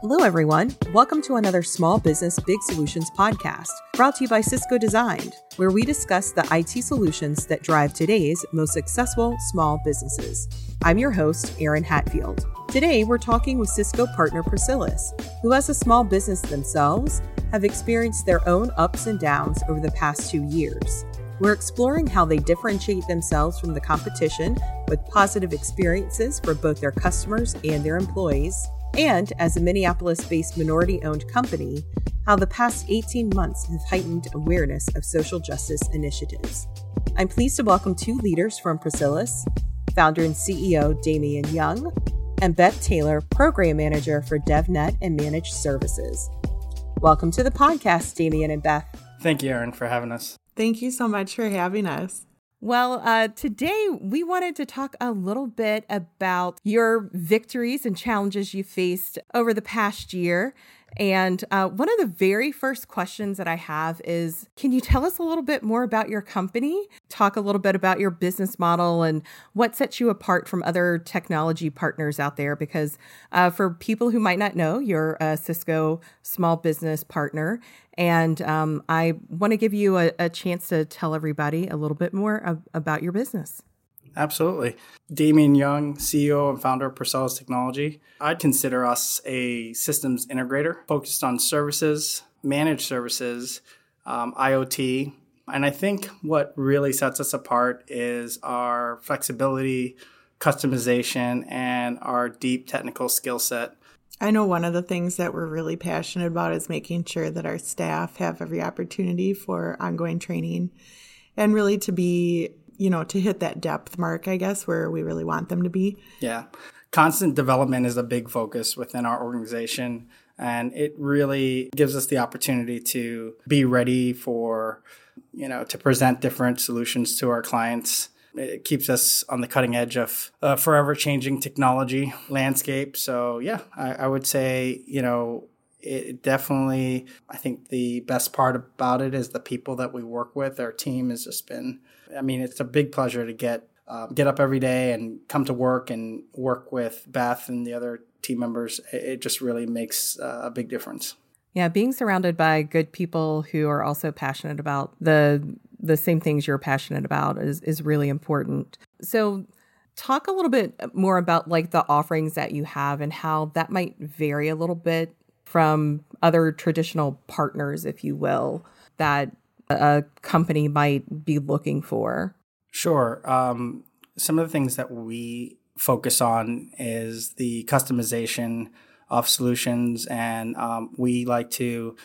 Hello, everyone. Welcome to another Small Business Big Solutions podcast brought to you by Cisco Designed, where we discuss the IT solutions that drive today's most successful small businesses. I'm your host, Erin Hatfield. Today, we're talking with Cisco partner Prasilis, who, as a small business themselves, have experienced their own ups and downs over the past two years. We're exploring how they differentiate themselves from the competition with positive experiences for both their customers and their employees. And as a Minneapolis based minority owned company, how the past 18 months have heightened awareness of social justice initiatives. I'm pleased to welcome two leaders from Prasilis founder and CEO Damian Young, and Beth Taylor, Program Manager for DevNet and Managed Services. Welcome to the podcast, Damian and Beth. Thank you, Erin, for having us. Thank you so much for having us. Well, uh, today we wanted to talk a little bit about your victories and challenges you faced over the past year. And uh, one of the very first questions that I have is Can you tell us a little bit more about your company? Talk a little bit about your business model and what sets you apart from other technology partners out there. Because uh, for people who might not know, you're a Cisco small business partner. And um, I want to give you a, a, chance to tell everybody a little bit more of, about your business. Absolutely. Damien Young, CEO and founder of Prasilis Technology. I'd consider us a systems integrator focused on services, managed services, um, IoT. And I think what really sets us apart is our flexibility, customization, and our deep technical skill set. I know one of the things that we're really passionate about is making sure that our staff have every opportunity for ongoing training and really to be you know, to hit that depth mark, I guess, where we really want them to be. Yeah. Constant development is a big focus within our organization. And it really gives us the opportunity to be ready for, you know, to present different solutions to our clients. It keeps us on the cutting edge of forever changing technology landscape. So, yeah, I, I would say, you know, it definitely, I think the best part about it is the people that we work with. Our team has just been I mean, it's a big pleasure to get uh, get up every day and come to work and work with Beth and the other team members. It just really makes uh, a big difference. Yeah, being surrounded by good people who are also passionate about the the same things you're passionate about is is really important. So talk a little bit more about like the offerings that you have and how that might vary a little bit from other traditional partners if you will that a company might be looking for? Sure. Um, some of the things that we focus on is the customization of solutions, and um, we like to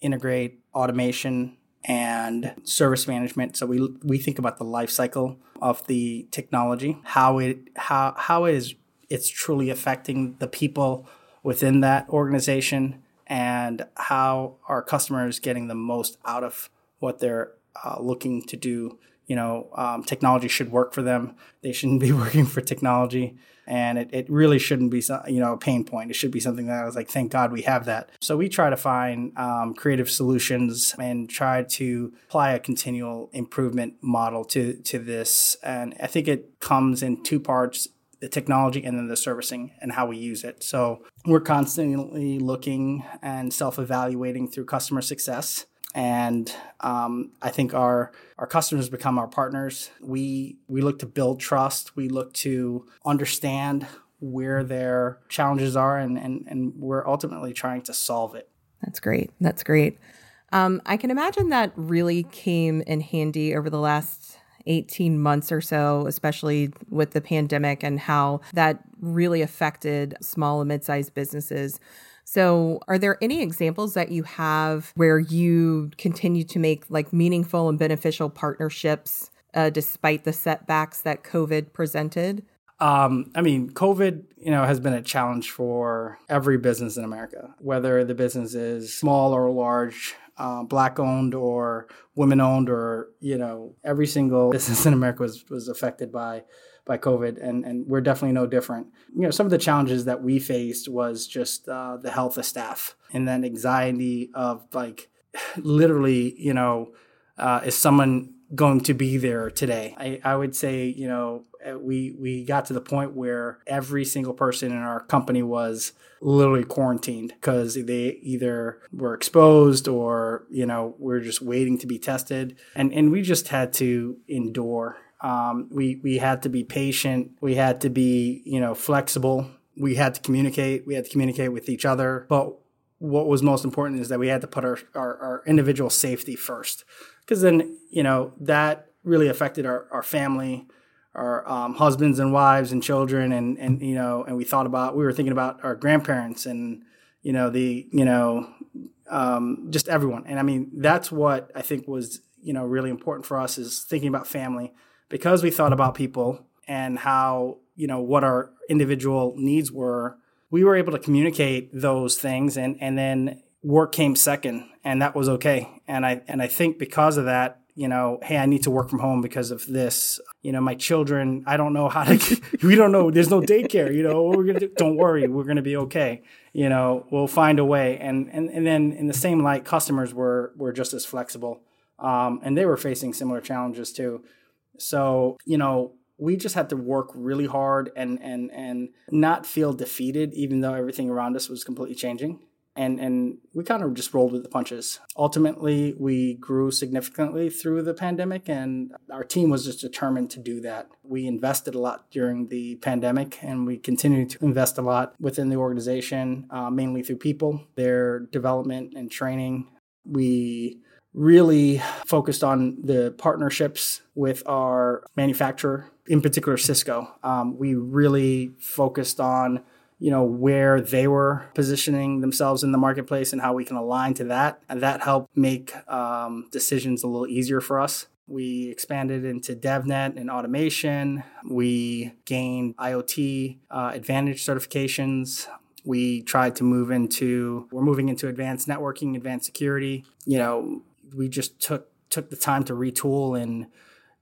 integrate automation and service management. So we we think about the life cycle of the technology, how it how how it is it's truly affecting the people within that organization, and how our customers getting the most out of what they're uh, looking to do. You know, um, technology should work for them. They shouldn't be working for technology. And it, it really shouldn't be, you know, a pain point. It should be something that I was like, thank God we have that. So we try to find um, creative solutions and try to apply a continual improvement model to, to this. And I think it comes in two parts the technology and then the servicing and how we use it. So we're constantly looking and self evaluating through customer success and um, I think our our customers become our partners. We we look to build trust. We look to understand where their challenges are, and and and we're ultimately trying to solve it. That's great. That's great. Um, I can imagine that really came in handy over the last 18 months or so, especially with the pandemic and how that really affected small and mid sized businesses. So, are there any examples that you have where you continue to make like meaningful and beneficial partnerships uh, despite the setbacks that COVID presented? Um, I mean, COVID, you know, has been a challenge for every business in America, whether the business is small or large, uh, black owned or women owned, or you know, every single business in America was was affected by by COVID, and and we're definitely no different. You know, some of the challenges that we faced was just uh, the health of staff and then anxiety of like literally, you know, uh, is someone going to be there today? I, I would say, you know, uh, we we got to the point where every single person in our company was literally quarantined because they either were exposed or you know we're just waiting to be tested, and and we just had to endure. Um, we we had to be patient. We had to be you know flexible. We had to communicate. We had to communicate with each other, but what was most important is that we had to put our, our, our individual safety first because then you know that really affected our, our family our um, husbands and wives and children and and you know and we thought about we were thinking about our grandparents and you know the you know um, just everyone and i mean that's what i think was you know really important for us is thinking about family because we thought about people and how you know what our individual needs were we were able to communicate those things and and then work came second and that was okay and i and i think because of that you know, hey, I need to work from home because of this. You know, my children, I don't know how to, we don't know, there's no daycare, you know, we're going to do, don't worry, we're going to be okay. You know, we'll find a way. And, and, and then in the same light, customers were, were just as flexible. Um, and they were facing similar challenges too. So, you know, we just had to work really hard and, and, and not feel defeated, even though everything around us was completely changing and and we kind of just rolled with the punches. Ultimately, we grew significantly through the pandemic, and our team was just determined to do that. We invested a lot during the pandemic, and we continue to invest a lot within the organization, uh, mainly through people, their development and training. We really focused on the partnerships with our manufacturer, in particular Cisco. Um, we really focused on you know where they were positioning themselves in the marketplace and how we can align to that. And that helped make um, decisions a little easier for us. We expanded into devnet and automation. We gained iot uh, advantage certifications. We tried to move into we're moving into advanced networking advanced security. You know we just took took the time to retool and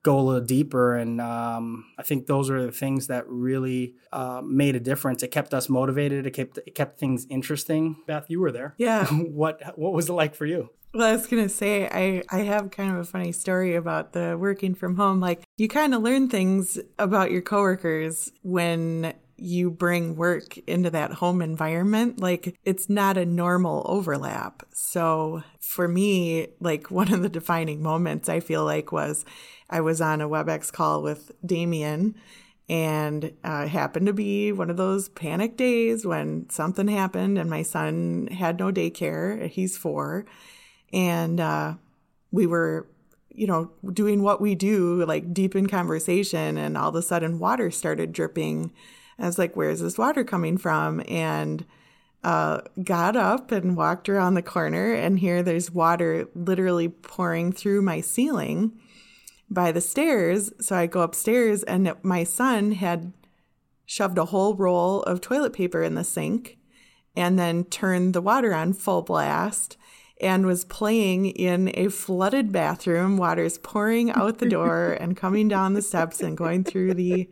go a little deeper. And um, I think those are the things that really uh, made a difference. It kept us motivated. It kept it kept things interesting. Beth, you were there. Yeah. what what was it like for you? Well, I was gonna say I I have kind of a funny story about the working from home. Like you kind of learn things about your coworkers when you bring work into that home environment, like it's not a normal overlap. So for me, like one of the defining moments I feel like was I was on a WebEx call with Damien and uh, happened to be one of those panic days when something happened and my son had no daycare. He's four. And uh, we were you know, doing what we do, like deep in conversation, and all of a sudden water started dripping I was like, where's this water coming from? And uh, got up and walked around the corner, and here there's water literally pouring through my ceiling by the stairs. So I go upstairs, and my son had shoved a whole roll of toilet paper in the sink and then turned the water on full blast and was playing in a flooded bathroom. Water's pouring out the door and coming down the steps and going through the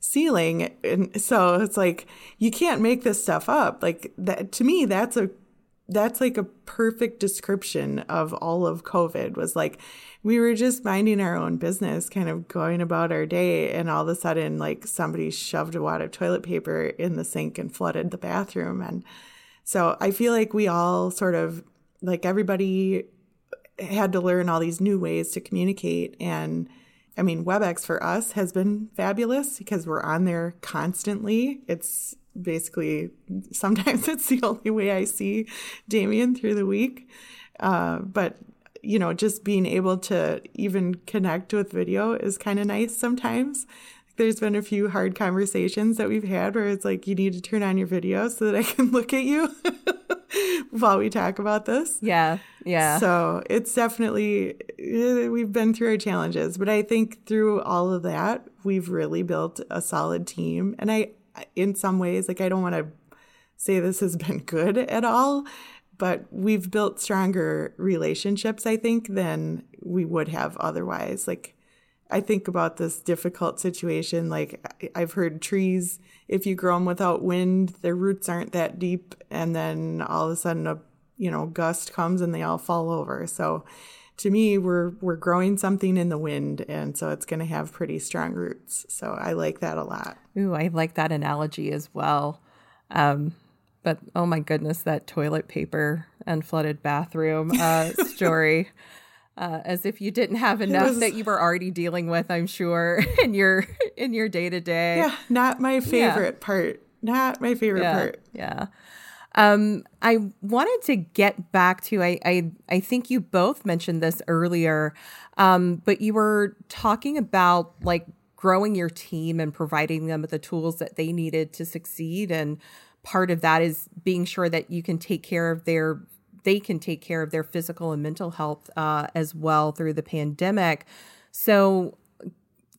ceiling and so it's like you can't make this stuff up. Like that to me that's a that's like a perfect description of all of covid was like we were just minding our own business kind of going about our day and all of a sudden like somebody shoved a wad of toilet paper in the sink and flooded the bathroom. And so i feel like we all sort of like everybody had to learn all these new ways to communicate. And I mean, WebEx for us has been fabulous because we're on there constantly. It's basically sometimes it's the only way I see Damien through the week. Uh, but you know, just being able to even connect with video is kind of nice sometimes. There's been a few hard conversations that we've had where it's like you need to turn on your video so that I can look at you. while we talk about this. Yeah. Yeah. So it's definitely, eh, we've been through our challenges, but I think through all of that, we've really built a solid team. And I, in some ways, like, I don't want to say this has been good at all, but we've built stronger relationships, I think, than we would have otherwise. Like, I think about this difficult situation. Like I've heard trees, if you grow them without wind, their roots aren't that deep, and then all of a sudden a you know gust comes and they all fall over. So to me, we're we're growing something in the wind, and so it's going to have pretty strong roots. So I like that a lot. Ooh, I like that analogy as well. Um, but oh my goodness, that toilet paper and flooded bathroom uh, story. Uh, as if you didn't have enough was, that you were already dealing with, I'm sure, in your in your day to day. Yeah, not my favorite yeah. part. Not my favorite yeah, part. Yeah. Um, I wanted to get back to I, I I think you both mentioned this earlier, um, but you were talking about like growing your team and providing them with the tools that they needed to succeed and part of that is being sure that you can take care of their they can take care of their physical and mental health uh, as well through the pandemic. So,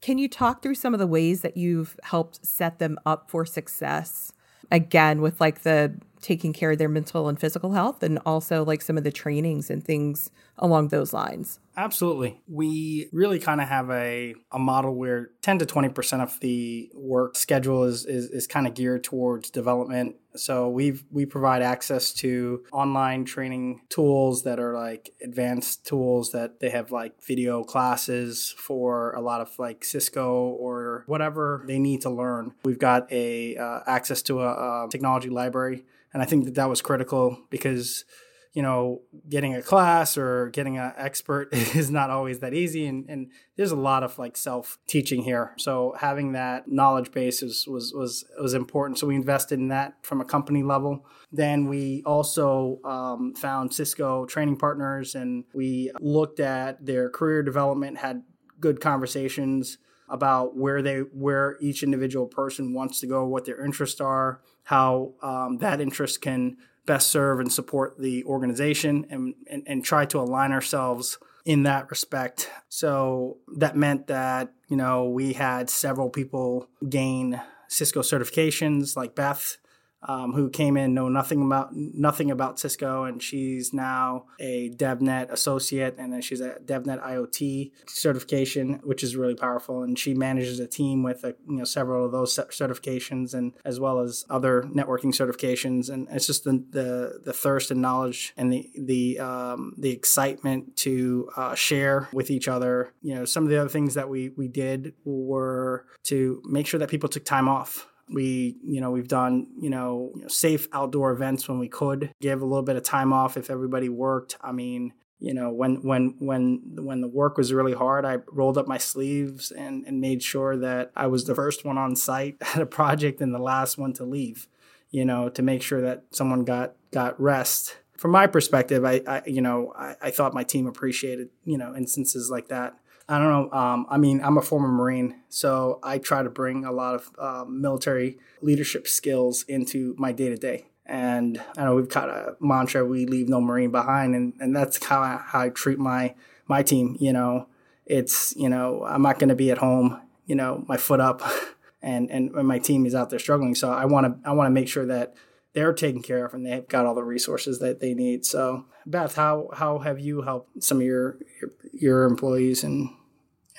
can you talk through some of the ways that you've helped set them up for success? Again, with like the taking care of their mental and physical health, and also like some of the trainings and things along those lines. Absolutely. We really kind of have a, a model where 10 to 20% of the work schedule is, is, is kind of geared towards development. So we've we provide access to online training tools that are like advanced tools that they have like video classes for a lot of like Cisco or whatever they need to learn. We've got a uh, access to a, a technology library and I think that that was critical because you know, getting a class or getting an expert is not always that easy. And, and there's a lot of like self teaching here. So having that knowledge base is, was, was, was important. So we invested in that from a company level. Then we also um, found Cisco training partners and we looked at their career development, had good conversations about where they where each individual person wants to go, what their interests are, how um, that interest can best serve and support the organization and, and, and try to align ourselves in that respect. So that meant that, you know, we had several people gain Cisco certifications like Beth um, who came in know nothing about nothing about Cisco, and she's now a DevNet associate, and then she's a DevNet IoT certification, which is really powerful. And she manages a team with a, you know several of those certifications, and as well as other networking certifications. And it's just the the, the thirst and knowledge and the the um, the excitement to uh, share with each other. You know, some of the other things that we we did were to make sure that people took time off we, you know, we've done, you know, safe outdoor events when we could give a little bit of time off if everybody worked. I mean, you know, when when when when the work was really hard, I rolled up my sleeves and, and made sure that I was the first one on site at a project and the last one to leave, you know, to make sure that someone got got rest. From my perspective, I, I you know, I, I thought my team appreciated, you know, instances like that. I don't know. Um, I mean, I'm a former Marine, so I try to bring a lot of uh, military leadership skills into my day to day. And I know we've got a mantra: "We leave no Marine behind," and, and that's how I, how I treat my my team. You know, it's you know I'm not going to be at home, you know, my foot up, and and my team is out there struggling. So I want to I want to make sure that they're taken care of and they've got all the resources that they need. So Beth, how how have you helped some of your your, your employees and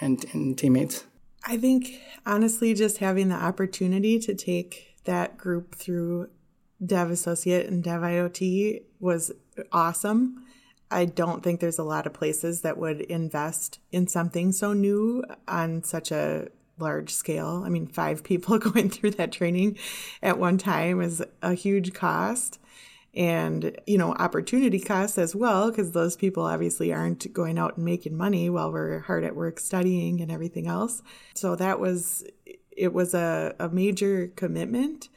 and, and teammates? I think honestly, just having the opportunity to take that group through Dev Associate and Dev IoT was awesome. I don't think there's a lot of places that would invest in something so new on such a large scale. I mean, five people going through that training at one time is a huge cost and you know opportunity costs as well because those people obviously aren't going out and making money while we're hard at work studying and everything else. So that was it was a, a major commitment.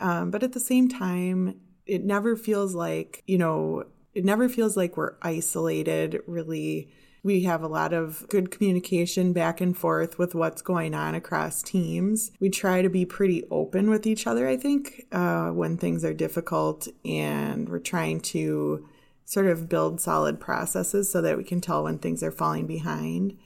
Um, but at the same time it never feels like you know it never feels like we're isolated really we have a lot of good communication back and forth with what's going on across teams. We try to be pretty open with each other, I think, uh, when things are difficult, and we're trying to sort of build solid processes so that we can tell when things are falling behind.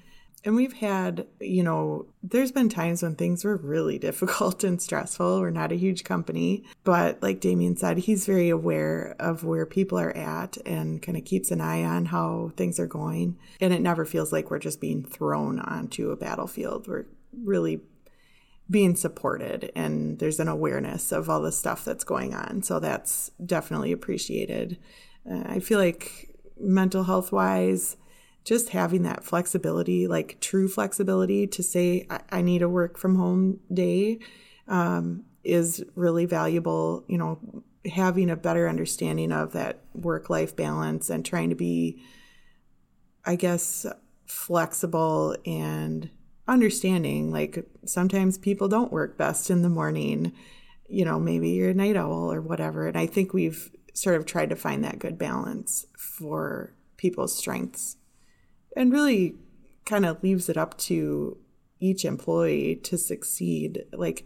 And we've had, you know, there's been times when things were really difficult and stressful. We're not a huge company, but like Damien said, he's very aware of where people are at and kind of keeps an eye on how things are going. And it never feels like we're just being thrown onto a battlefield. We're really being supported and there's an awareness of all the stuff that's going on. So that's definitely appreciated. Uh, I feel like mental health wise, just having that flexibility, like true flexibility to say, I, I need a work from home day um, is really valuable. You know, having a better understanding of that work life balance and trying to be, I guess, flexible and understanding. Like sometimes people don't work best in the morning. You know, maybe you're a night owl or whatever. And I think we've sort of tried to find that good balance for people's strengths and really kind of leaves it up to each employee to succeed. Like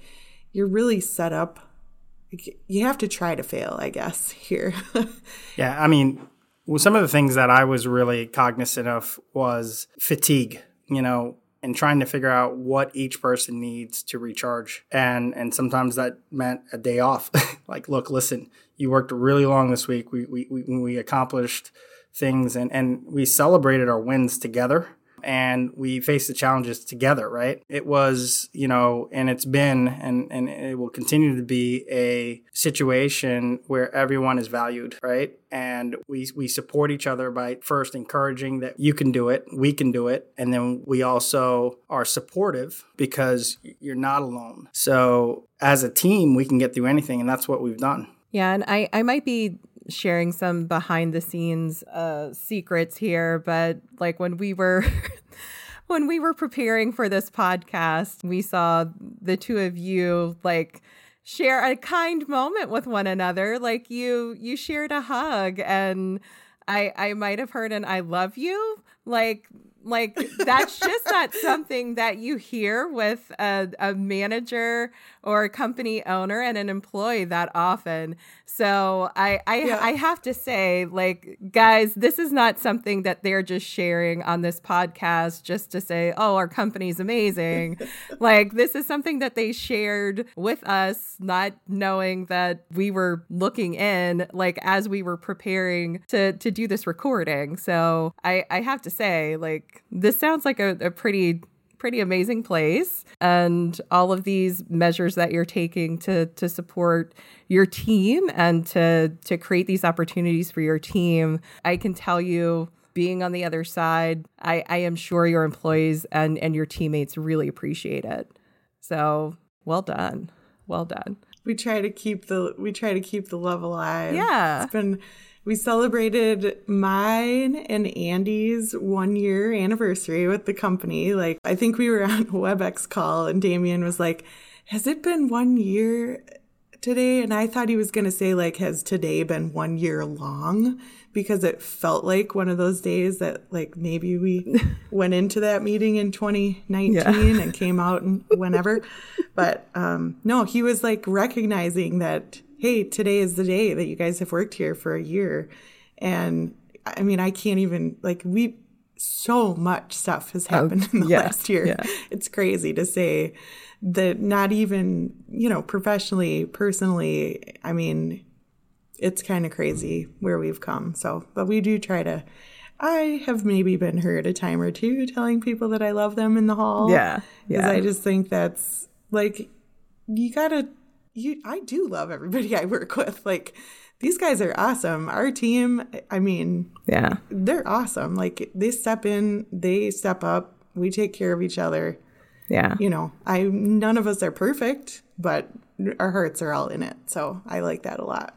you're really set up you have to try to fail, I guess, here. yeah, I mean, well, some of the things that I was really cognizant of was fatigue, you know, and trying to figure out what each person needs to recharge. And and sometimes that meant a day off. like, look, listen, you worked really long this week. We we we, we accomplished things and, and we celebrated our wins together and we faced the challenges together, right? It was, you know, and it's been and, and it will continue to be a situation where everyone is valued, right? And we, we support each other by first encouraging that you can do it, we can do it. And then we also are supportive because you're not alone. So as a team, we can get through anything. And that's what we've done. Yeah. And I, I might be sharing some behind the scenes uh, secrets here, but like when we were. when we were preparing for this podcast, we saw the two of you like share a kind moment with one another. Like you you shared a hug and I I might have heard an I love you. Like like that's just not something that you hear with a, a manager or a company owner and an employee that often. So I I, yeah. I have to say, like, guys, this is not something that they're just sharing on this podcast just to say, oh, our company's amazing. like this is something that they shared with us, not knowing that we were looking in, like as we were preparing to to do this recording. So I I have to say, like, this sounds like a, a pretty pretty amazing place. And all of these measures that you're taking to to support your team and to to create these opportunities for your team i can tell you being on the other side i i am sure your employees and and your teammates really appreciate it. So well done. Well done. We try to keep the we try to keep the love alive. Yeah. It's been we celebrated mine and Andy's one year anniversary with the company. Like, I think we were on a WebEx call, and Damien was like, Has it been one year today? And I thought he was going to say, like, Has today been one year long? Because it felt like one of those days that, like, maybe we went into that meeting in 2019 yeah. and came out and whenever. but um, no, he was like recognizing that hey, today is the day that you guys have worked here for a year. And I mean, I can't even, like, we, so much stuff has oh, happened in the yeah, last year. Yeah. It's crazy to say that not even, you know, professionally, personally, I mean, it's kind of crazy where we've come. So, but we do try to. I have maybe been heard a time or two telling people that I love them in the hall. Yeah. Yeah. I just think that's like, you gotta you I do love everybody I work with. Like these guys are awesome. Our team, I mean, yeah. They're awesome. Like they step in, they step up, we take care of each other. Yeah. You know, I none of us are perfect, but our hearts are all in it. So I like that a lot.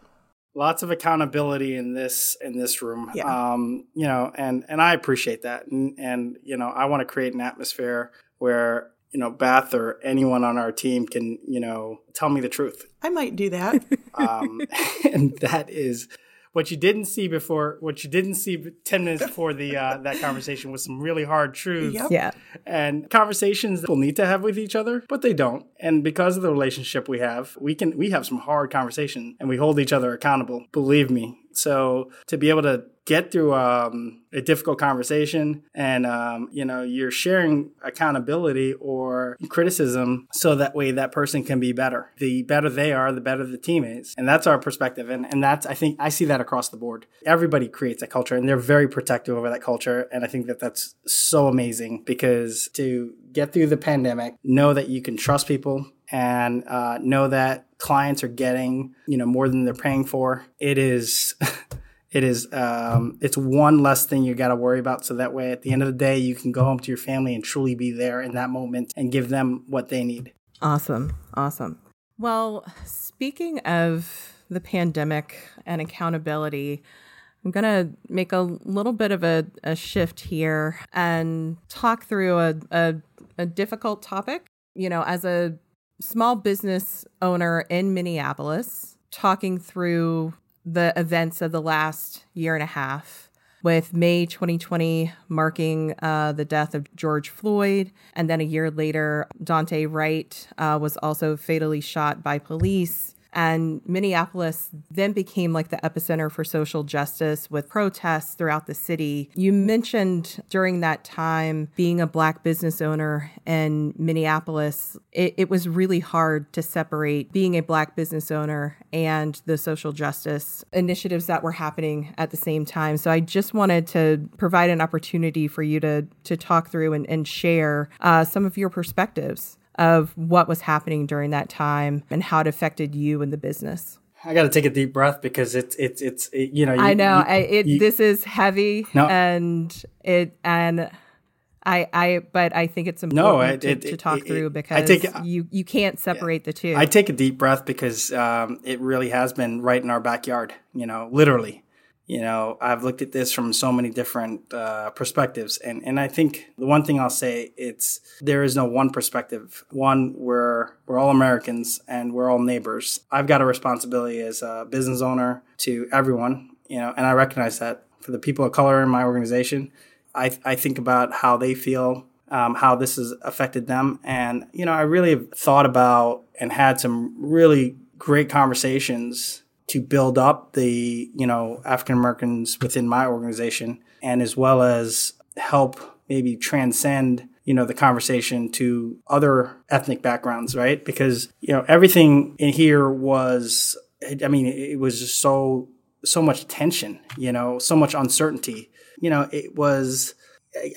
Lots of accountability in this in this room. Yeah. Um, you know, and and I appreciate that. And and you know, I want to create an atmosphere where you know, Beth or anyone on our team can, you know, tell me the truth. I might do that. um, and that is what you didn't see before. What you didn't see ten minutes before the uh, that conversation was some really hard truths. Yep. Yeah, and conversations that we'll need to have with each other, but they don't. And because of the relationship we have, we can we have some hard conversation, and we hold each other accountable. Believe me. So to be able to get through um, a difficult conversation and um, you know you're sharing accountability or criticism so that way that person can be better. The better they are the better the team is. And that's our perspective. And, and that's i think i see that across the board. Everybody creates a culture and they're very protective over that culture. And i think that that's so amazing because to get through the pandemic know that you can trust people and uh, know that clients are getting you know more than they're paying for it is It is. Um, it's one less thing you got to worry about. So that way, at the end of the day, you can go home to your family and truly be there in that moment and give them what they need. Awesome, awesome. Well, speaking of the pandemic and accountability, I'm going to make a little bit of a, a shift here and talk through a, a, a difficult topic. You know, as a small business owner in Minneapolis, talking through the events of the last year and a half, with May 2020 marking uh, the death of George Floyd. And then a year later, Daunte Wright uh, was also fatally shot by police. And Minneapolis then became like the epicenter for social justice with protests throughout the city. You mentioned during that time being a Black business owner in Minneapolis, it, it was really hard to separate being a Black business owner and the social justice initiatives that were happening at the same time. So I just wanted to provide an opportunity for you to, to talk through and, and share uh, some of your perspectives of what was happening during that time and how it affected you and the business. I got to take a deep breath because it's it's it's it, you know you, I know you, I, it you, this is heavy No. and it and I I but I think it's important No, it- to, to talk through I because take- you you can't separate the two. I take a deep breath because um, it really has been right in our backyard. You know, literally. You know, I've looked at this from so many different uh, perspectives, and and I think the one thing I'll say it's there is no one perspective. One, we're we're all Americans and we're all neighbors. I've got a responsibility as a business owner to everyone. You know, and I recognize that for the people of color in my organization, I I think about how they feel um, how this has affected them. And, you know, I really have thought about and had some really great conversations to build up the, you know, African Americans within my organization and as well as help maybe transcend you know the conversation to other ethnic backgrounds right? Because you know everything in here was i mean it was just so so much tension you know so much uncertainty. You know it was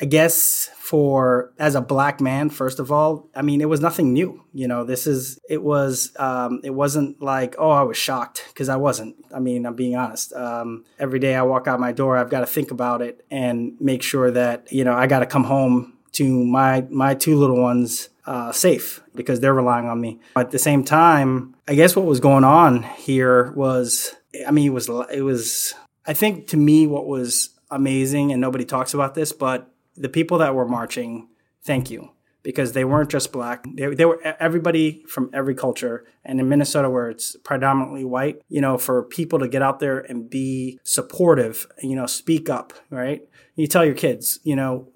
I guess for as a black man, first of all, I mean, it was nothing new. You know, this is it was um, it wasn't like oh I was shocked because I wasn't. I mean, I'm being honest. Um, every day I walk out my door, I've got to think about it and make sure that you know I got to come home to my my two little ones uh, safe because they're relying on me. At the same time, I guess what was going on here was, I mean, it was it was. I think to me, what was amazing, and nobody talks about this, but the people that were marching, thank you. Because they weren't just black, they, they were everybody from every culture. And in Minnesota, where it's predominantly white, you know, for people to get out there and be supportive, you know, speak up, right? You tell your kids, you know,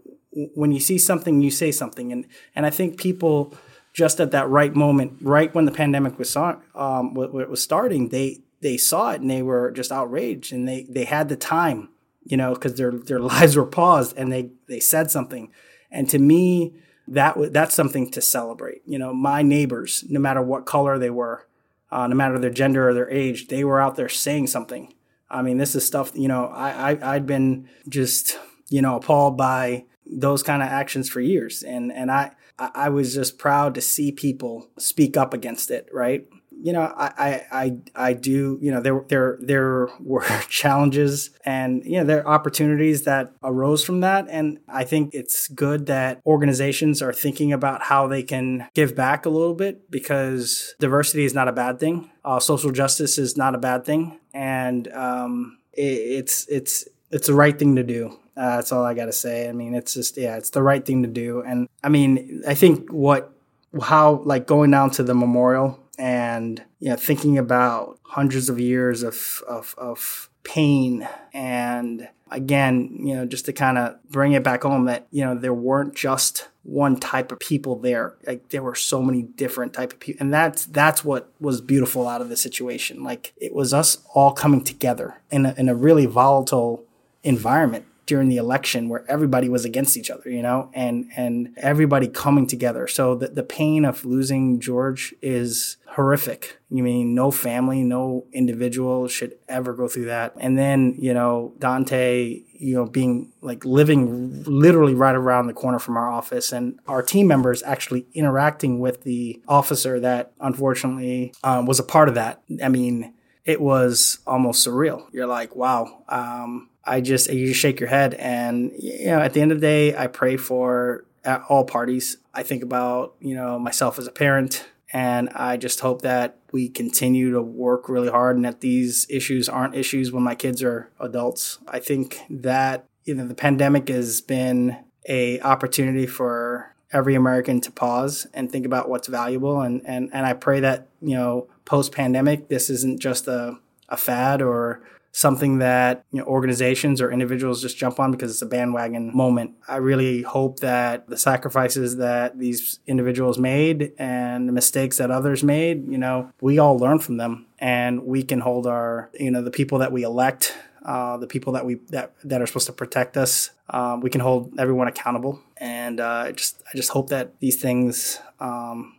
when you see something, you say something. And, and I think people just at that right moment, right when the pandemic was, um, was starting, they, they saw it and they were just outraged and they, they had the time you know, because their their lives were paused and they they said something. And to me, that w- that's something to celebrate. You know, my neighbors, no matter what color they were, uh, no matter their gender or their age, they were out there saying something. I mean, this is stuff. You know, I, I I'd been just you know appalled by those kind of actions for years, and and I I was just proud to see people speak up against it. Right you know, I, I, I do, you know, there, there, there were challenges and, you know, there are opportunities that arose from that. And I think it's good that organizations are thinking about how they can give back a little bit because diversity is not a bad thing. Uh, social justice is not a bad thing. And, um, it, it's, it's, it's the right thing to do. Uh, that's all I got to say. I mean, it's just, yeah, it's the right thing to do. And I mean, I think what, how like going down to the memorial and you know thinking about hundreds of years of of, of pain. And again you know just to kind of bring it back home that you know there weren't just one type of people there. Like there were so many different type of people and that's that's what was beautiful out of the situation. Like it was us all coming together in a, in a really volatile environment during the election where everybody was against each other, you know, and and everybody coming together. So the, the pain of losing George is horrific. You mean no family, no individual should ever go through that. And then, you know, Daunte, you know, being like living literally right around the corner from our office and our team members actually interacting with the officer that unfortunately um, was a part of that. I mean, it was almost surreal. You're like, wow. Um, I just you shake your head, and you know, at the end of the day, I pray for at all parties. I think about you know myself as a parent, and I just hope that we continue to work really hard, and that these issues aren't issues when my kids are adults. I think that you know the pandemic has been a opportunity for every American to pause and think about what's valuable, and and and I pray that you know post pandemic, this isn't just a a fad or something that you know, organizations or individuals just jump on because it's a bandwagon moment. I really hope that the sacrifices that these individuals made and the mistakes that others made, you know, we all learn from them and we can hold our, you know, the people that we elect. Uh, the people that we that that are supposed to protect us, um, we can hold everyone accountable, and uh, I just I just hope that these things um,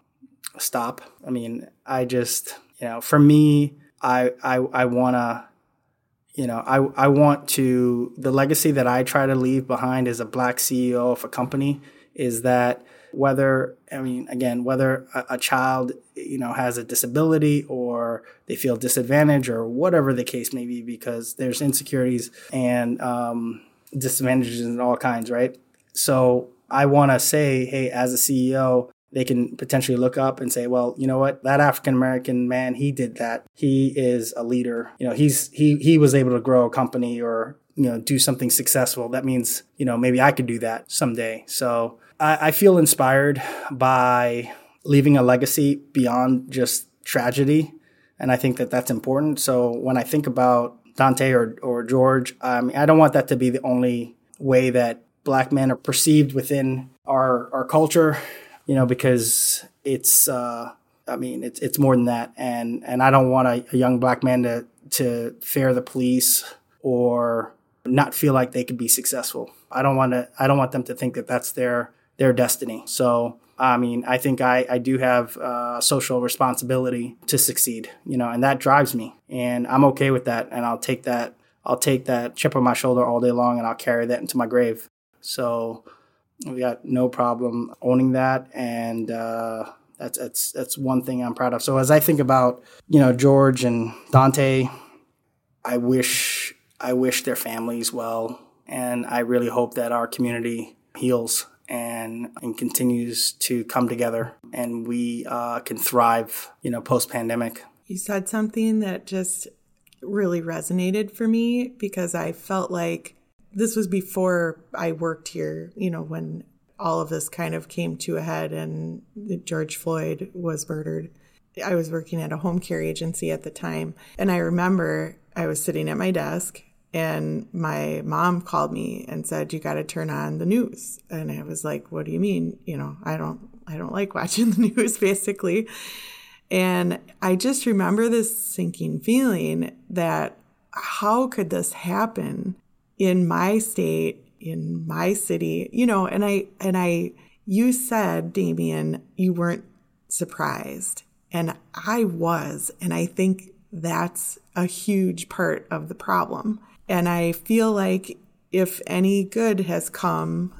stop. I mean, I just you know, for me, I I I want to you know, I, I want to, the legacy that I try to leave behind as a black CEO of a company is that whether, I mean, again, whether a, a child, you know, has a disability or they feel disadvantaged or whatever the case may be, because there's insecurities and um, disadvantages in all kinds, right? So I want to say, hey, as a CEO, they can potentially look up and say, well, you know what, that African American man, he did that. He is a leader. You know, he's he he was able to grow a company or you know do something successful. That means you know maybe I could do that someday. So I, I feel inspired by leaving a legacy beyond just tragedy, and I think that that's important. So when I think about Daunte or or George, I mean, I don't want that to be the only way that black men are perceived within our our culture you know, because it's, uh, I mean, it's it's more than that, and and I don't want a, a young black man to to fear the police or not feel like they could be successful. I don't want to. I don't want them to think that that's their their destiny. So I mean, I think I, I do have uh, social responsibility to succeed, you know, and that drives me, and I'm okay with that, and I'll take that I'll take that chip on my shoulder all day long, and I'll carry that into my grave. So we got no problem owning that, and uh, that's that's that's one thing I'm proud of. So as I think about you know George and Daunte, I wish I wish their families well, and I really hope that our community heals and and continues to come together, and we uh, can thrive, you know, post pandemic. You said something that just really resonated for me because I felt like this was before I worked here, you know, when all of this kind of came to a head and George Floyd was murdered. I was working at a home care agency at the time. And I remember I was sitting at my desk and my mom called me and said, You got to turn on the news. And I was like, What do you mean? You know, I don't. I don't like watching the news basically. And I just remember this sinking feeling that how could this happen in my state, in my city, you know, and I, and I, you said, Damien, you weren't surprised. And I was. And I think that's a huge part of the problem. And I feel like if any good has come,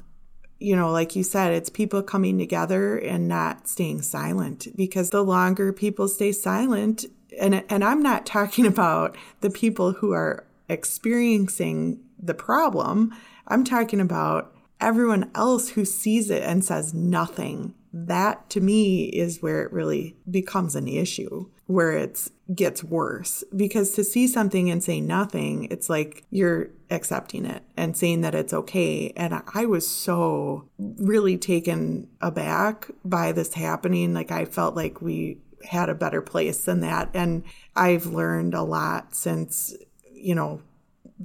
you know, like you said, it's people coming together and not staying silent because the longer people stay silent, and, and I'm not talking about the people who are experiencing the problem. I'm talking about everyone else who sees it and says nothing. That to me is where it really becomes an issue, where it gets worse. Because to see something and say nothing, it's like you're accepting it and saying that it's okay. And I was so really taken aback by this happening. Like I felt like we had a better place than that. And I've learned a lot since, you know,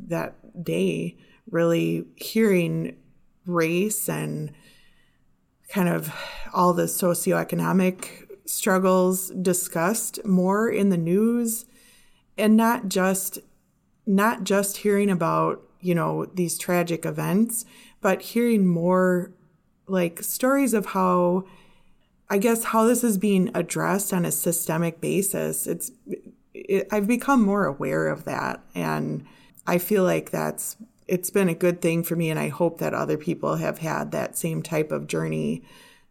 that day really hearing race and kind of all the socioeconomic struggles discussed more in the news and not just not just hearing about you know these tragic events but hearing more like stories of how i guess how this is being addressed on a systemic basis. It's it, i've become more aware of that. And I feel like that's it's been a good thing for me and I hope that other people have had that same type of journey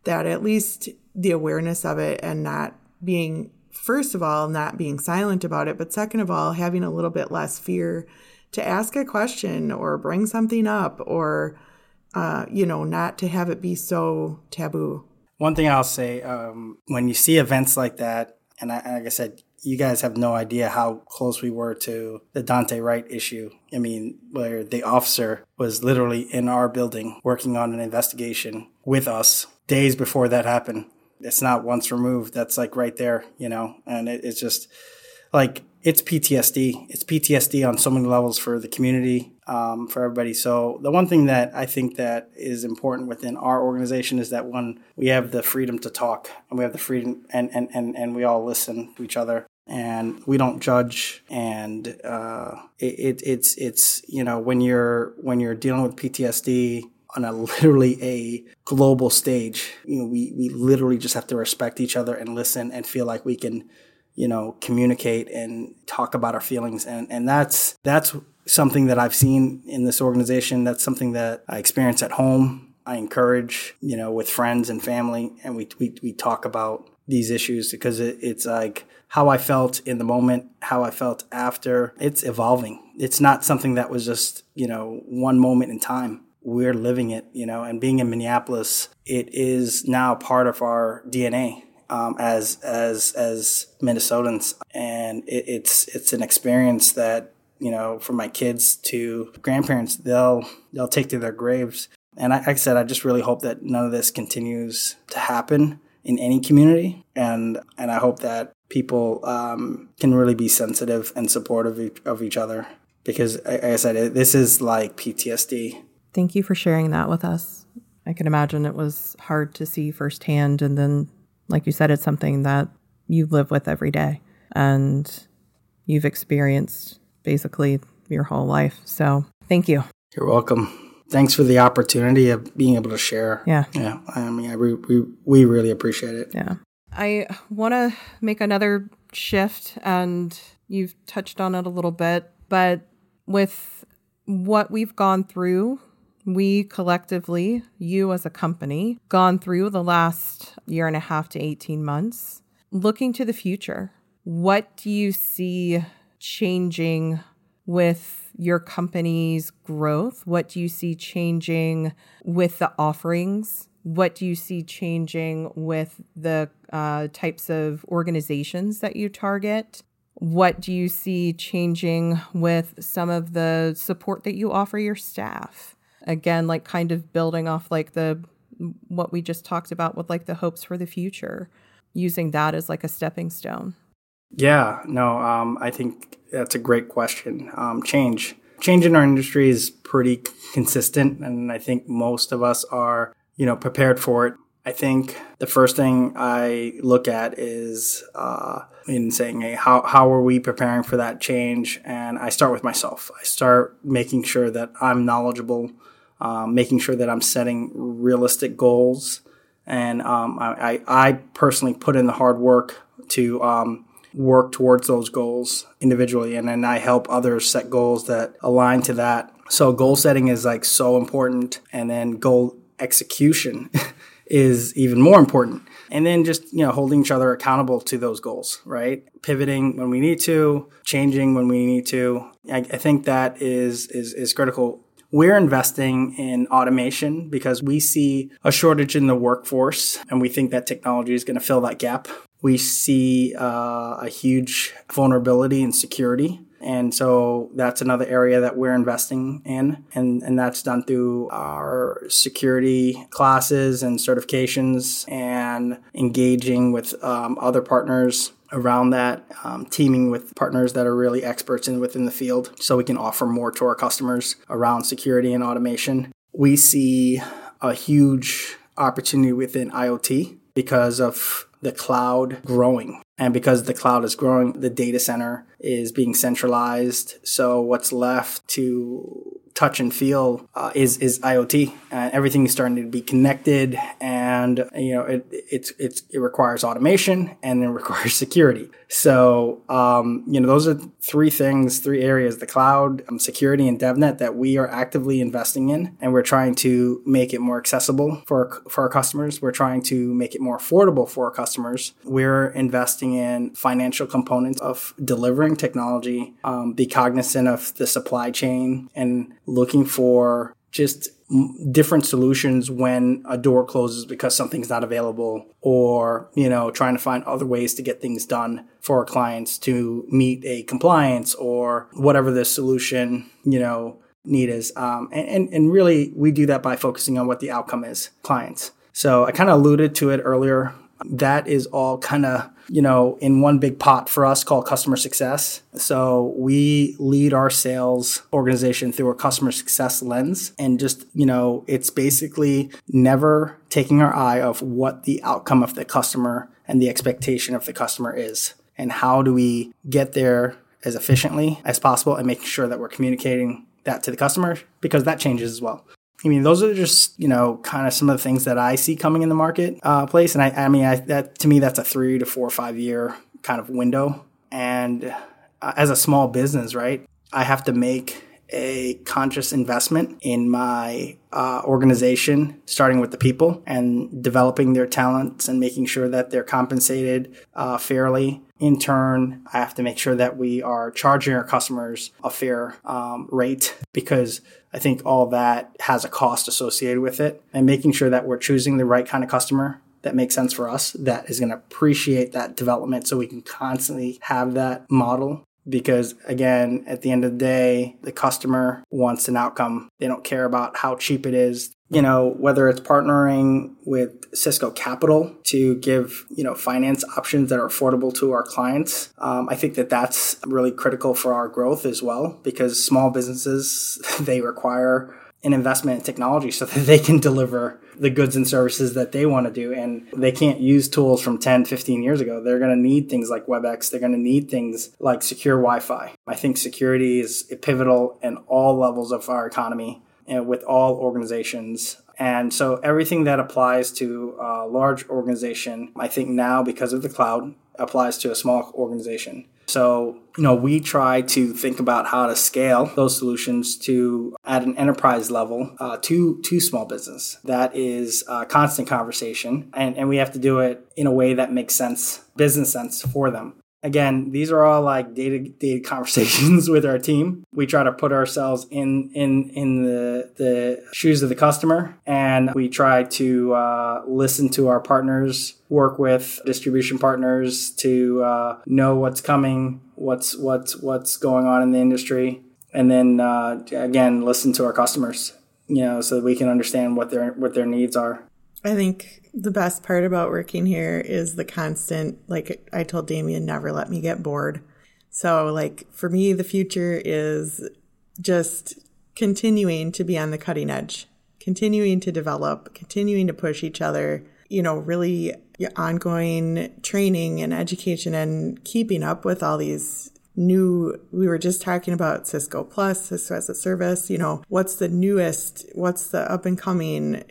that at least the awareness of it and not being first of all, not being silent about it, but second of all, having a little bit less fear to ask a question or bring something up or, uh, you know, not to have it be so taboo. One thing I'll say um, when you see events like that, and I, like I said, you guys have no idea how close we were to the Daunte Wright issue. I mean, where the officer was literally in our building working on an investigation with us days before that happened. It's not once removed. That's like right there, you know, and it, it's just like it's PTSD. It's PTSD on so many levels for the community, um, for everybody. So the one thing that I think that is important within our organization is that when we have the freedom to talk and we have the freedom and, and, and, and we all listen to each other and we don't judge and uh, it, it, it's it's you know when you're when you're dealing with PTSD on a literally a global stage you know we we literally just have to respect each other and listen and feel like we can you know, communicate and talk about our feelings. And, and that's, that's something that I've seen in this organization. That's something that I experience at home. I encourage, you know, with friends and family. And we, we, we talk about these issues because it, it's like how I felt in the moment, how I felt after. It's evolving. It's not something that was just, you know, one moment in time we're living it, you know, and being in Minneapolis, it is now part of our DNA um, as as as Minnesotans, and it, it's it's an experience that you know for my kids to grandparents they'll they'll take to their graves. And I, like I said, I just really hope that none of this continues to happen in any community, and and I hope that people um, can really be sensitive and supportive of each, of each other because, like I said, this is like PTSD. Thank you for sharing that with us. I can imagine it was hard to see firsthand, and then like you said, it's something that you live with every day and you've experienced basically your whole life. So thank you. You're welcome. Thanks for the opportunity of being able to share. Yeah. Yeah. I mean, I re- we, we really appreciate it. Yeah. I want to make another shift, and you've touched on it a little bit, but with what we've gone through we collectively, you as a company, gone through the last year and a half to 18 months, looking to the future. What do you see changing with your company's growth? What do you see changing with the offerings? What do you see changing with the uh, types of organizations that you target? What do you see changing with some of the support that you offer your staff? again like kind of building off like the what we just talked about with like the hopes for the future using that as like a stepping stone yeah no um, i think that's a great question. Um, change change in our industry is pretty consistent and i think most of us are you know prepared for it. I think the first thing i look at is uh, in saying hey how, how are we preparing for that change? And i start with myself. I start making sure that i'm knowledgeable um, making sure that I'm setting realistic goals. And um, I, I, personally put in the hard work to um, work towards those goals individually. And then I help others set goals that align to that. So goal setting is like so important. And then goal execution is even more important. And then just, you know, holding each other accountable to those goals, right? Pivoting when we need to, changing when we need to. I, I think that is, is, is critical we're investing in automation because we see a shortage in the workforce and we think that technology is going to fill that gap. We see uh, a huge vulnerability in security. And so that's another area that we're investing in. And, and that's done through our security classes and certifications and engaging with um, other partners around that, um, teaming with partners that are really experts in within the field so we can offer more to our customers around security and automation. We see a huge opportunity within IoT because of the cloud growing. And because the cloud is growing, the data center is being centralized. So what's left to touch and feel uh, is is IoT, and everything is starting to be connected, and you know it it's it's it requires automation and it requires security. So, um, you know, those are three things, three areas the cloud, um, security, and DevNet that we are actively investing in. And we're trying to make it more accessible for, for our customers. We're trying to make it more affordable for our customers. We're investing in financial components of delivering technology, um, be cognizant of the supply chain, and looking for just different solutions when a door closes because something's not available or you know trying to find other ways to get things done for our clients to meet a compliance or whatever the solution you know need is. Um, and, and really we do that by focusing on what the outcome is clients. So i kind of alluded to it earlier that is all kind of you know in one big pot for us called customer success. So we lead our sales organization through a customer success lens and just you know it's basically never taking our eye of what the outcome of the customer and the expectation of the customer is and how do we get there as efficiently as possible and making sure that we're communicating that to the customer because that changes as well I mean, those are just you know kind of some of the things that I see coming in the market uh, place, and I, I mean, I, that to me that's a three to four or five year kind of window. And uh, as a small business, right, I have to make a conscious investment in my uh, organization, starting with the people and developing their talents and making sure that they're compensated uh, fairly. In turn, I have to make sure that we are charging our customers a fair um, rate because I think all that has a cost associated with it. And making sure that we're choosing the right kind of customer that makes sense for us, that is going to appreciate that development so we can constantly have that model because again at the end of the day the customer wants an outcome they don't care about how cheap it is you know whether it's partnering with cisco capital to give you know finance options that are affordable to our clients um, i think that that's really critical for our growth as well because small businesses they require an investment in technology so that they can deliver the goods and services that they want to do. And they can't use tools from 10, 15 years ago. They're going to need things like WebEx. They're going to need things like secure Wi Fi. I think security is pivotal in all levels of our economy with all organizations. And so everything that applies to a large organization, I think now because of the cloud, applies to a small organization. So, you know, we try to think about how to scale those solutions to at an enterprise level uh, to to small business. That is a constant conversation, and, and we have to do it in a way that makes sense, business sense for them again these are all like day-to-day conversations with our team. We try to put ourselves in in in the the shoes of the customer and we try to uh, listen to our partners work with distribution partners to uh, know what's coming what's what's what's going on in the industry and then uh, again listen to our customers you know so we can understand what their what their needs are. I think the best part about working here is the constant, like I told Damien, never let me get bored. So, like, for me, the future is just continuing to be on the cutting edge, continuing to develop, continuing to push each other, you know, really ongoing training and education and keeping up with all these new we were just talking about cisco plus cisco as a service you know what's the newest what's the up and coming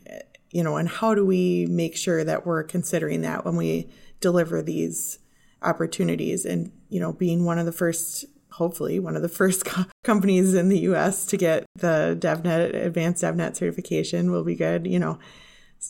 you know, and how do we make sure that we're considering that when we deliver these opportunities and, you know, being one of the first hopefully one of the first co- companies in the US to get the DevNet advanced DevNet certification will be good, you know.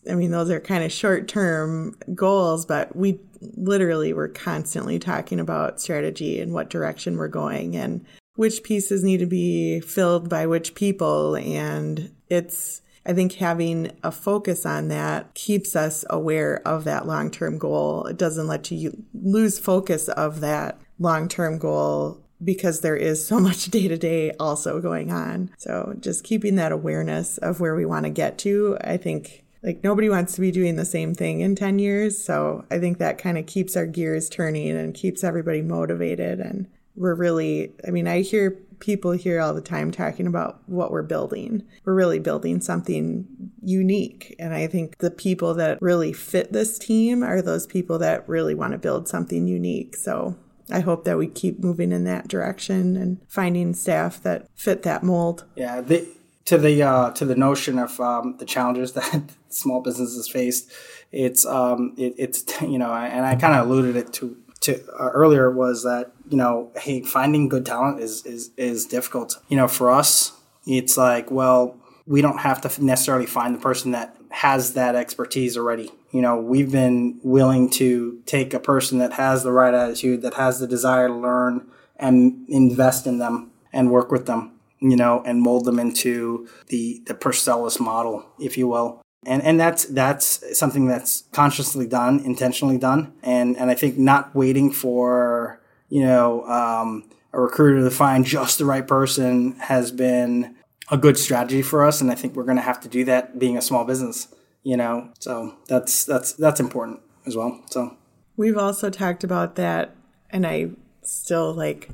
I mean, those are kind of short term goals, but we literally were constantly talking about strategy and what direction we're going and which pieces need to be filled by which people. And it's, I think having a focus on that keeps us aware of that long term goal. It doesn't let you lose focus of that long term goal because there is so much day to day also going on. So just keeping that awareness of where we want to get to, I think like nobody wants to be doing the same thing in 10 years. So I think that kind of keeps our gears turning and keeps everybody motivated. And we're really, I mean, I hear people here all the time talking about what we're building. We're really building something unique. And I think the people that really fit this team are those people that really want to build something unique. So I hope that we keep moving in that direction and finding staff that fit that mold. Yeah, the, to the uh, to the notion of um, the challenges that small businesses faced, it's um, it, it's you know, and I kind of alluded it to to uh, earlier was that you know, hey, finding good talent is is is difficult. You know, for us, it's like, well, we don't have to necessarily find the person that has that expertise already. You know, we've been willing to take a person that has the right attitude, that has the desire to learn, and invest in them and work with them. You know, and mold them into the the Procellis model, if you will and and that's that's something that's consciously done, intentionally done, and and I think not waiting for you know um, a recruiter to find just the right person has been a good strategy for us, and I think we're going to have to do that being a small business. You know, so that's that's that's important as well. So we've also talked about that, and I still like.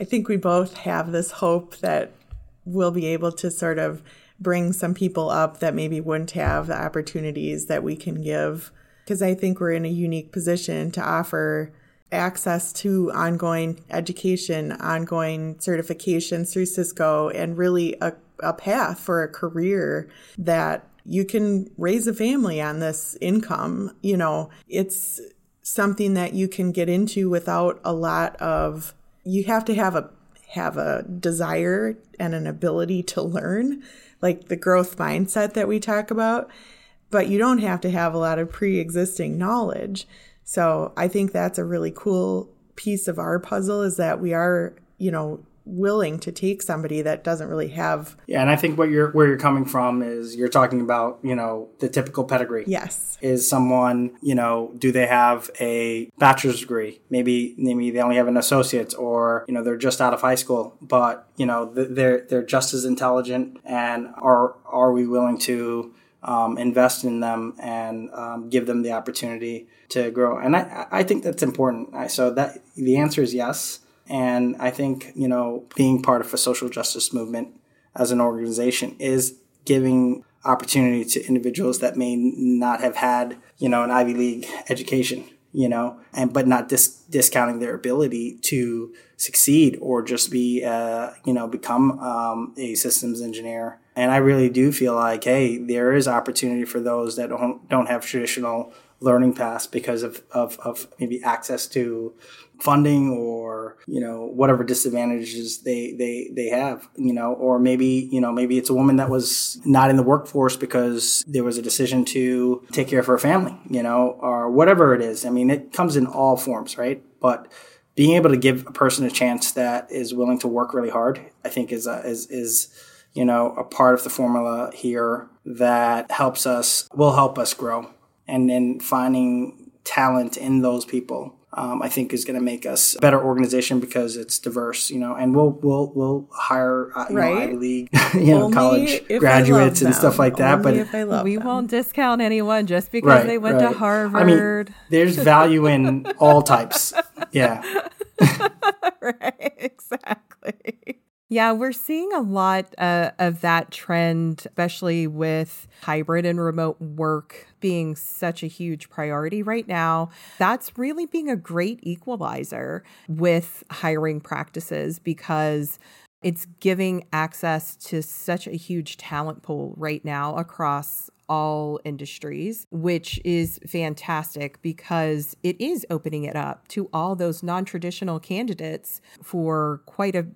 I think we both have this hope that we'll be able to sort of bring some people up that maybe wouldn't have the opportunities that we can give. Because I think we're in a unique position to offer access to ongoing education, ongoing certifications through Cisco, and really a, a path for a career that you can raise a family on this income. You know, it's something that you can get into without a lot of you have to have a have a desire and an ability to learn like the growth mindset that we talk about, but you don't have to have a lot of pre existing knowledge. So I think that's a really cool piece of our puzzle is that we are, you know, willing to take somebody that doesn't really have yeah and i think what you're where you're coming from is you're talking about you know the typical pedigree. Yes. Is someone you know do they have a bachelor's degree? Maybe maybe they only have an associate or you know they're just out of high school but you know they're they're just as intelligent and are are we willing to um, invest in them and um, give them the opportunity to grow? And i i think that's important. So that the answer is yes and I think, you know, being part of a social justice movement as an organization is giving opportunity to individuals that may not have had, you know, an Ivy League education, you know, and but not dis- discounting their ability to succeed or just be, uh, you know, become um, a systems engineer. And I really do feel like, hey, there is opportunity for those that don't don't have traditional learning paths because of, of, of maybe access to funding or you know whatever disadvantages they they they have you know or maybe you know maybe it's a woman that was not in the workforce because there was a decision to take care of her family you know or whatever it is. I mean it comes in all forms right? But being able to give a person a chance that is willing to work really hard i think is a, is is you know a part of the formula here that helps us will help us grow and then finding talent in those people um, I think is going to make us a better organization because it's diverse, you know, and we'll we'll we'll hire uh, you right. know, Ivy League, you know, college graduates and stuff like that. Only but we them. won't discount anyone just because right, they went right. to Harvard. I mean, there's value in all types. Yeah. right. Exactly. Yeah, we're seeing a lot uh, of that trend, especially with hybrid and remote work being such a huge priority right now. That's really being a great equalizer with hiring practices because it's giving access to such a huge talent pool right now across all industries, which is fantastic because it is opening it up to all those non traditional candidates for quite a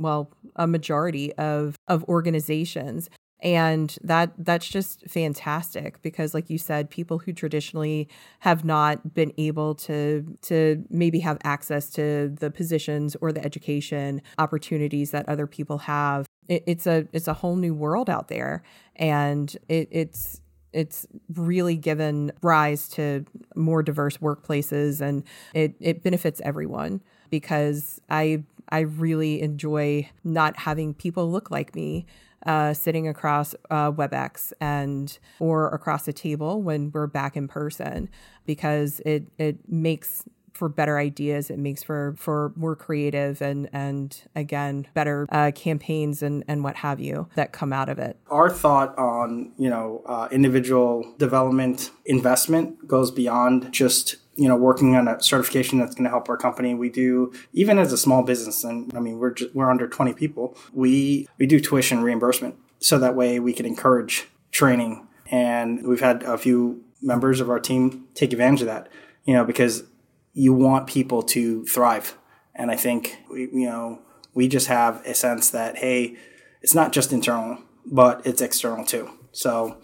well, a majority of of organizations. And that that's just fantastic because like you said people who traditionally have not been able to to maybe have access to the positions or the education opportunities that other people have it, it's a it's a whole new world out there. And it, it's it's really given rise to more diverse workplaces and it, it benefits everyone because I I really enjoy not having people look like me uh, sitting across uh, WebEx and or across a table when we're back in person because it it makes for better ideas. It makes for for more creative and and again better uh, campaigns and and what have you that come out of it. Our thought on you know uh, individual development investment goes beyond just you know working on a certification that's going to help our company we do even as a small business and i mean we're just, we're under 20 people we we do tuition reimbursement so that way we can encourage training and we've had a few members of our team take advantage of that you know because you want people to thrive. And I think, we, you know, we just have a sense that, hey, it's not just internal, but it's external too. So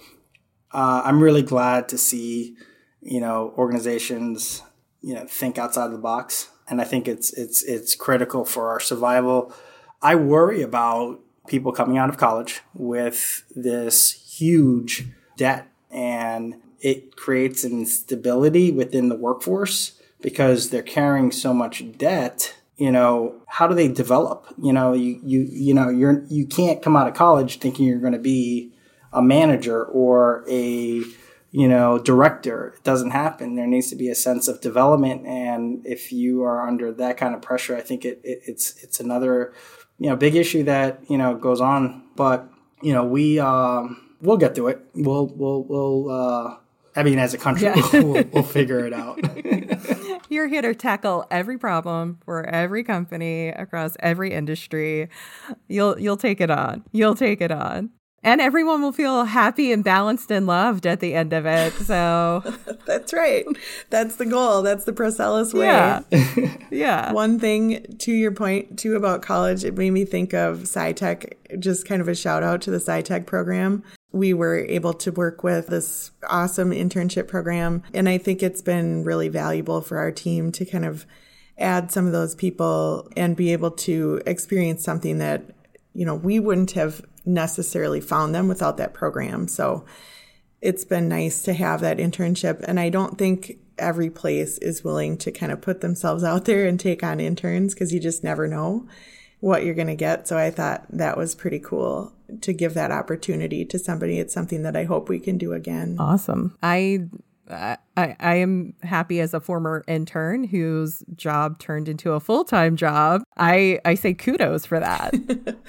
uh, I'm really glad to see, you know, organizations, you know, think outside of the box. And I think it's it's it's critical for our survival. I worry about people coming out of college with this huge debt and it creates instability within the workforce because they're carrying so much debt you know how do they develop? You know you you you know you're you can't come out of college thinking you're going to be a manager or a you know director. It doesn't happen. There needs to be a sense of development and if you are under that kind of pressure i think it, it it's it's another you know big issue that you know goes on. But you know we um we'll get through it. We'll we'll we'll uh I mean, as a country, yeah. we'll, we'll, figure it out. You're here to tackle every problem for every company across every industry. You'll you'll take it on. You'll take it on and everyone will feel happy and balanced and loved at the end of it. So that's right. That's the goal. That's the Procellis way. Yeah. yeah. One thing to your point too about college, it made me think of SciTech, just kind of a shout out to the SciTech program. We were able to work with this awesome internship program. And I think it's been really valuable for our team to kind of add some of those people and be able to experience something that, you know, we wouldn't have necessarily found them without that program. So it's been nice to have that internship. And I don't think every place is willing to kind of put themselves out there and take on interns because you just never know what you're going to get. So I thought that was pretty cool to give that opportunity to somebody. It's something that I hope we can do again. Awesome. I I, I am happy as a former intern whose job turned into a full time job. I, I say kudos for that.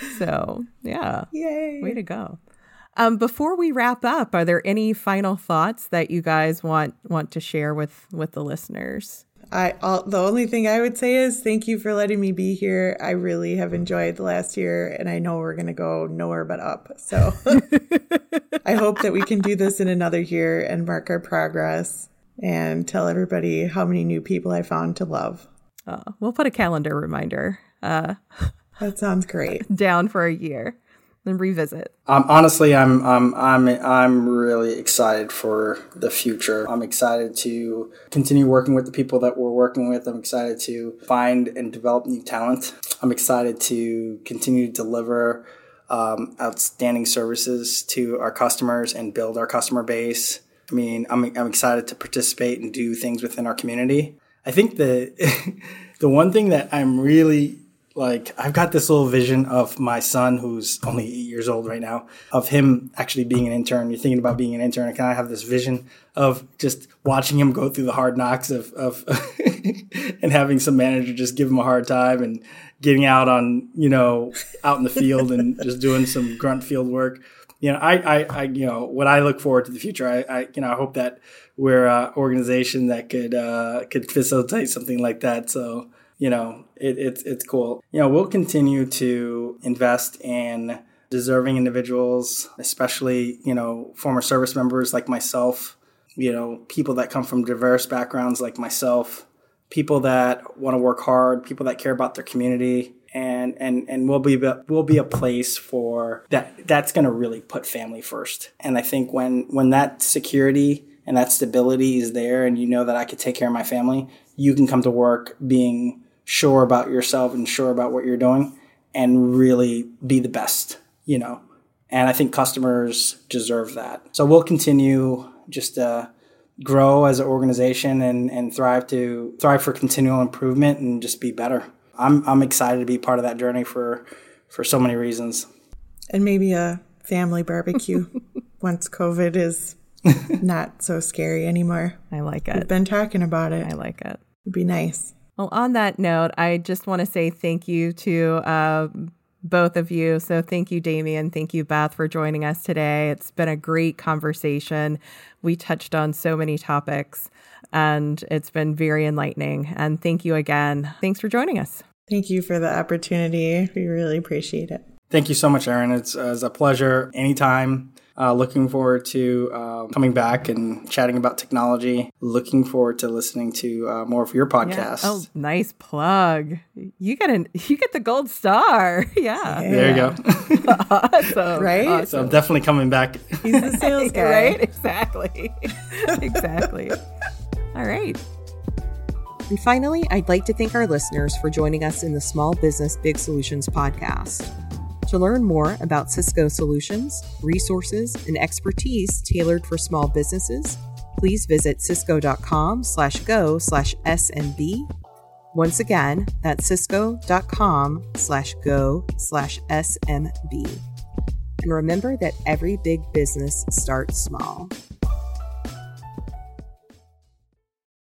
so, yeah. Yay. Way to go. Um, before we wrap up, are there any final thoughts that you guys want want to share with with the listeners? I all, the only thing I would say is thank you for letting me be here. I really have enjoyed the last year, and I know we're going to go nowhere but up. So I hope that we can do this in another year and mark our progress and tell everybody how many new people I found to love. Uh, we'll put a calendar reminder. Uh, that sounds great. Down for a year and revisit. Um, honestly, I'm I'm I'm I'm really excited for the future. I'm excited to continue working with the people that we're working with. I'm excited to find and develop new talent. I'm excited to continue to deliver um, outstanding services to our customers and build our customer base. I mean, I'm I'm excited to participate and do things within our community. I think the the one thing that I'm really like I've got this little vision of my son who's only eight years old right now, of him actually being an intern. You're thinking about being an intern. I kind of have this vision of just watching him go through the hard knocks of, of and having some manager just give him a hard time and getting out on, you know, out in the field and just doing some grunt field work. You know, I, I, I, you know, when I look forward to the future, I, I you know, I hope that we're an organization that could, uh, could facilitate something like that. So, you know, it, it's it's cool. You know, we'll continue to invest in deserving individuals, especially you know former service members like myself. You know, people that come from diverse backgrounds like myself, people that want to work hard, people that care about their community, and and and we'll be we'll be a place for that. That's going to really put family first. And I think when when that security and that stability is there, and you know that I could take care of my family, you can come to work being sure about yourself and sure about what you're doing and really be the best, you know. And I think customers deserve that. So we'll continue just to grow as an organization and, and thrive to thrive for continual improvement and just be better. I'm I'm excited to be part of that journey for for so many reasons. And maybe a family barbecue once COVID is not so scary anymore. I like it. We've been talking about it. I like it. It'd be nice. Well, on that note, I just want to say thank you to uh, both of you. So, thank you, Damien. Thank you, Beth, for joining us today. It's been a great conversation. We touched on so many topics, and it's been very enlightening. And thank you again. Thanks for joining us. Thank you for the opportunity. We really appreciate it. Thank you so much, Erin. It's, uh, it's a pleasure anytime. Uh, looking forward to uh, coming back and chatting about technology. Looking forward to listening to uh, more of your podcast. Yeah. Oh, nice plug! You get an you get the gold star. Yeah, yeah. there you go. awesome, right? Awesome. So I'm definitely coming back. He's the sales guy, right? Exactly, exactly. All right. And finally, I'd like to thank our listeners for joining us in the Small Business Big Solutions podcast. To learn more about Cisco solutions, resources, and expertise tailored for small businesses, please visit cisco.com slash go slash SMB. Once again, that's cisco.com slash go slash SMB. And remember that every big business starts small.